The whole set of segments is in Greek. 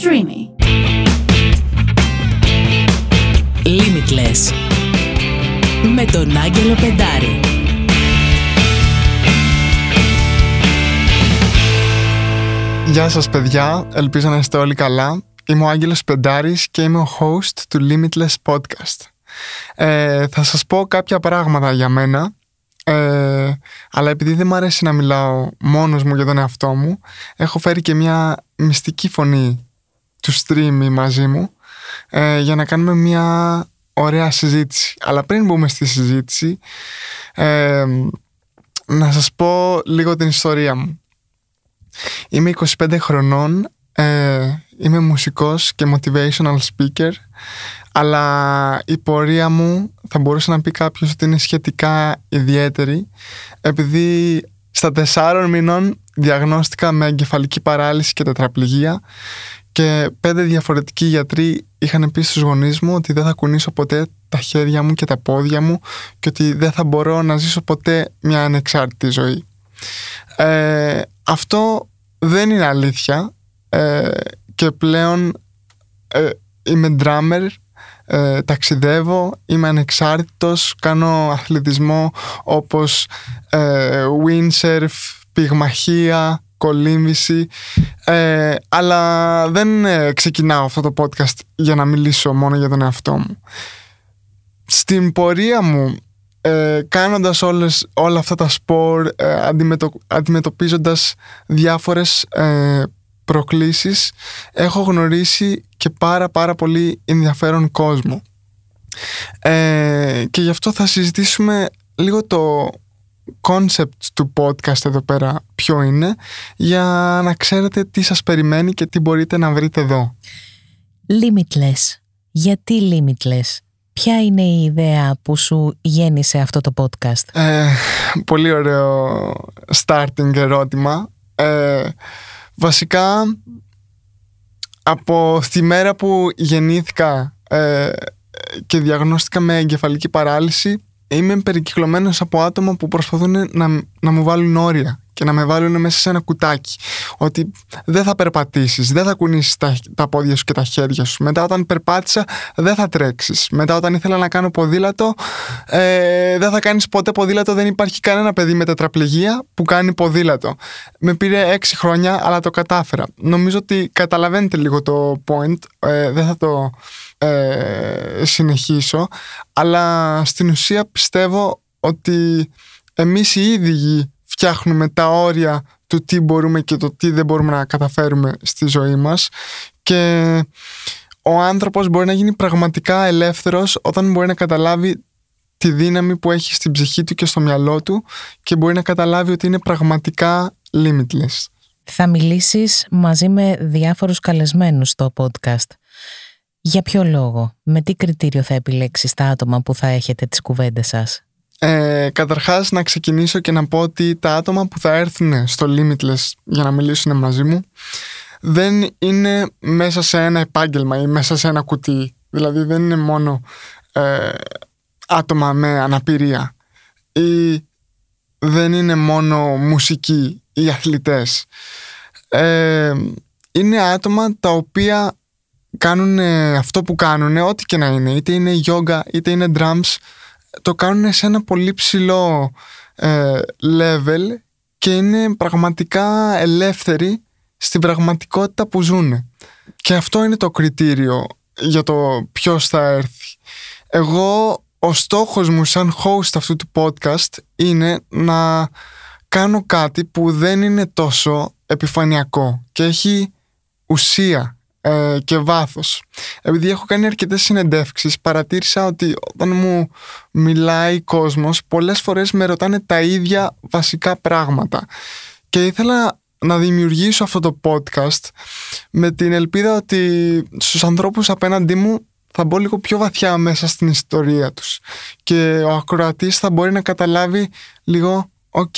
Streamy. Limitless. Με τον Άγγελο Πεντάρη. Γεια σας παιδιά, ελπίζω να είστε όλοι καλά. Είμαι ο Άγγελος Πεντάρης και είμαι ο host του Limitless Podcast. Ε, θα σας πω κάποια πράγματα για μένα, ε, αλλά επειδή δεν μου αρέσει να μιλάω μόνος μου για τον εαυτό μου, έχω φέρει και μια μυστική φωνή του stream μαζί μου ε, για να κάνουμε μια ωραία συζήτηση. Αλλά πριν μπούμε στη συζήτηση, ε, να σας πω λίγο την ιστορία μου. Είμαι 25 χρονών, ε, είμαι μουσικός και motivational speaker, αλλά η πορεία μου θα μπορούσε να πει κάποιος ότι είναι σχετικά ιδιαίτερη, επειδή στα τεσσάρων μηνών διαγνώστηκα με εγκεφαλική παράλυση και τετραπληγία και πέντε διαφορετικοί γιατροί είχαν πει στους γονείς μου ότι δεν θα κουνήσω ποτέ τα χέρια μου και τα πόδια μου και ότι δεν θα μπορώ να ζήσω ποτέ μια ανεξάρτητη ζωή. Ε, αυτό δεν είναι αλήθεια ε, και πλέον ε, είμαι drummer, ε, ταξιδεύω, είμαι ανεξάρτητος, κάνω αθλητισμό όπως ε, windsurf, πυγμαχία, κολύμβηση ε, αλλά δεν ε, ξεκινάω αυτό το podcast για να μιλήσω μόνο για τον εαυτό μου. Στην πορεία μου ε, κάνοντας όλες, όλα αυτά τα σπορ, ε, αντιμετω, αντιμετωπίζοντας διάφορες ε, προκλήσεις, έχω γνωρίσει και πάρα πάρα πολύ ενδιαφέρον κόσμο. Ε, και γι' αυτό θα συζητήσουμε λίγο το concept του podcast εδώ πέρα ποιο είναι για να ξέρετε τι σας περιμένει και τι μπορείτε να βρείτε εδώ. Limitless. Γιατί limitless? Ποια είναι η ιδέα που σου γέννησε αυτό το podcast? Ε, πολύ ωραίο starting ερώτημα. Ε, βασικά, από τη μέρα που γεννήθηκα ε, και διαγνώστηκα με εγκεφαλική παράλυση, είμαι περικυκλωμένος από άτομα που προσπαθούν να, να μου βάλουν όρια και να με βάλουν μέσα σε ένα κουτάκι. Ότι δεν θα περπατήσεις, δεν θα κουνήσεις τα, τα πόδια σου και τα χέρια σου. Μετά, όταν περπάτησα, δεν θα τρέξεις. Μετά, όταν ήθελα να κάνω ποδήλατο, ε, δεν θα κάνεις ποτέ ποδήλατο. Δεν υπάρχει κανένα παιδί με τετραπληγία που κάνει ποδήλατο. Με πήρε έξι χρόνια, αλλά το κατάφερα. Νομίζω ότι καταλαβαίνετε λίγο το point. Ε, δεν θα το ε, συνεχίσω. Αλλά στην ουσία πιστεύω ότι εμείς οι ίδιοι φτιάχνουμε τα όρια του τι μπορούμε και το τι δεν μπορούμε να καταφέρουμε στη ζωή μας και ο άνθρωπος μπορεί να γίνει πραγματικά ελεύθερος όταν μπορεί να καταλάβει τη δύναμη που έχει στην ψυχή του και στο μυαλό του και μπορεί να καταλάβει ότι είναι πραγματικά limitless. Θα μιλήσεις μαζί με διάφορους καλεσμένους στο podcast. Για ποιο λόγο, με τι κριτήριο θα επιλέξεις τα άτομα που θα έχετε τις κουβέντες σας; Ε, καταρχάς να ξεκινήσω και να πω ότι τα άτομα που θα έρθουν στο Limitless για να μιλήσουν μαζί μου δεν είναι μέσα σε ένα επάγγελμα ή μέσα σε ένα κουτί. Δηλαδή δεν είναι μόνο ε, άτομα με αναπηρία ή δεν είναι μόνο μουσικοί ή αθλητές. Ε, είναι άτομα τα οποία κάνουν αυτό που κάνουν, ό,τι και να είναι, είτε είναι yoga, είτε είναι drums, το κάνουν σε ένα πολύ ψηλό ε, level και είναι πραγματικά ελεύθεροι στην πραγματικότητα που ζουν. Και αυτό είναι το κριτήριο για το ποιος θα έρθει. Εγώ, ο στόχος μου σαν host αυτού του podcast είναι να κάνω κάτι που δεν είναι τόσο επιφανειακό και έχει ουσία ε, και βάθος. Επειδή έχω κάνει αρκετές συνεντεύξεις, παρατήρησα ότι όταν μου μιλάει κόσμος, πολλές φορές με ρωτάνε τα ίδια βασικά πράγματα. Και ήθελα να δημιουργήσω αυτό το podcast με την ελπίδα ότι στους ανθρώπους απέναντί μου θα μπω λίγο πιο βαθιά μέσα στην ιστορία τους και ο ακροατής θα μπορεί να καταλάβει λίγο «ΟΚ,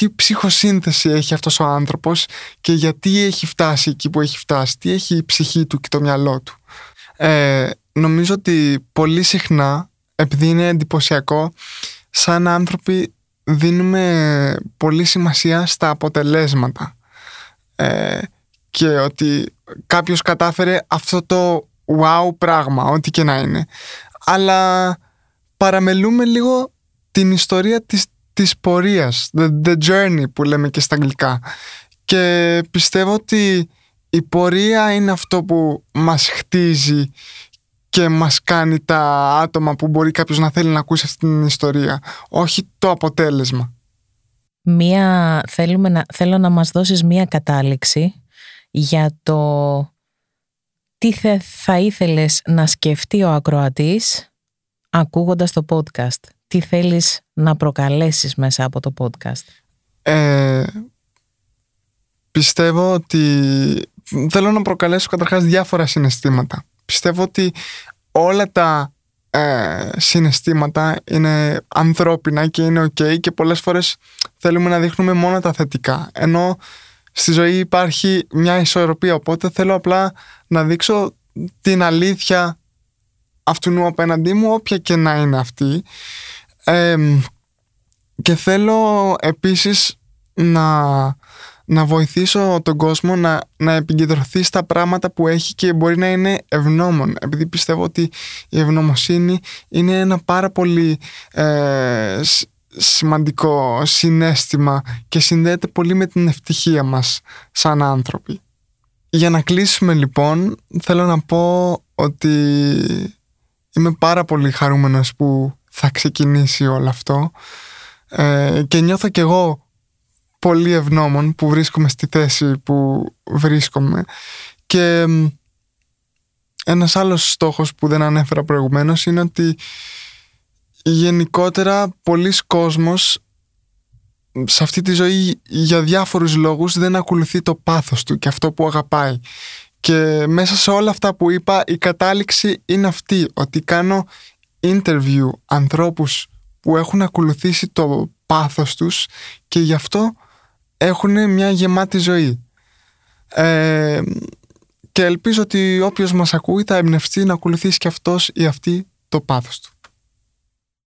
τι ψυχοσύνθεση έχει αυτός ο άνθρωπος και γιατί έχει φτάσει εκεί που έχει φτάσει, τι έχει η ψυχή του και το μυαλό του. Ε, νομίζω ότι πολύ συχνά, επειδή είναι εντυπωσιακό, σαν άνθρωποι δίνουμε πολύ σημασία στα αποτελέσματα. Ε, και ότι κάποιος κατάφερε αυτό το wow πράγμα, ό,τι και να είναι. Αλλά παραμελούμε λίγο την ιστορία της, της πορείας, the, the journey που λέμε και στα αγγλικά. Και πιστεύω ότι η πορεία είναι αυτό που μας χτίζει και μας κάνει τα άτομα που μπορεί κάποιος να θέλει να ακούσει αυτή την ιστορία, όχι το αποτέλεσμα. Μία, θέλουμε να, θέλω να μας δώσεις μία κατάληξη για το τι θα ήθελες να σκεφτεί ο ακροατής ακούγοντας το podcast. Τι θέλεις να προκαλέσεις μέσα από το podcast; Ε, πιστεύω ότι θέλω να προκαλέσω καταρχάς διάφορα συναισθήματα. Πιστεύω ότι όλα τα ε, συναισθήματα είναι ανθρώπινα και είναι ok και πολλές φορές θέλουμε να δείχνουμε μόνο τα θετικά. Ενώ στη ζωή υπάρχει μια ισορροπία, οπότε θέλω απλά να δείξω την αλήθεια αυτού απέναντί μου, όποια και να είναι αυτή. Και θέλω επίσης να να βοηθήσω τον κόσμο να, να επικεντρωθεί στα πράγματα που έχει και μπορεί να είναι ευνόμων. Επειδή πιστεύω ότι η ευγνωμοσύνη είναι ένα πάρα πολύ ε, σημαντικό συνέστημα και συνδέεται πολύ με την ευτυχία μας σαν άνθρωποι. Για να κλείσουμε λοιπόν θέλω να πω ότι είμαι πάρα πολύ χαρούμενος που θα ξεκινήσει όλο αυτό. Ε, και νιώθω κι εγώ πολύ ευγνώμων που βρίσκομαι στη θέση που βρίσκομαι. Και ένας άλλος στόχος που δεν ανέφερα προηγουμένως είναι ότι γενικότερα πολλοί κόσμος σε αυτή τη ζωή για διάφορους λόγους δεν ακολουθεί το πάθος του και αυτό που αγαπάει. Και μέσα σε όλα αυτά που είπα η κατάληξη είναι αυτή ότι κάνω interview ανθρώπους που έχουν ακολουθήσει το πάθος τους και γι' αυτό έχουν μια γεμάτη ζωή. Ε, και ελπίζω ότι όποιος μας ακούει θα εμπνευστεί να ακολουθήσει και αυτός ή αυτή το πάθος του.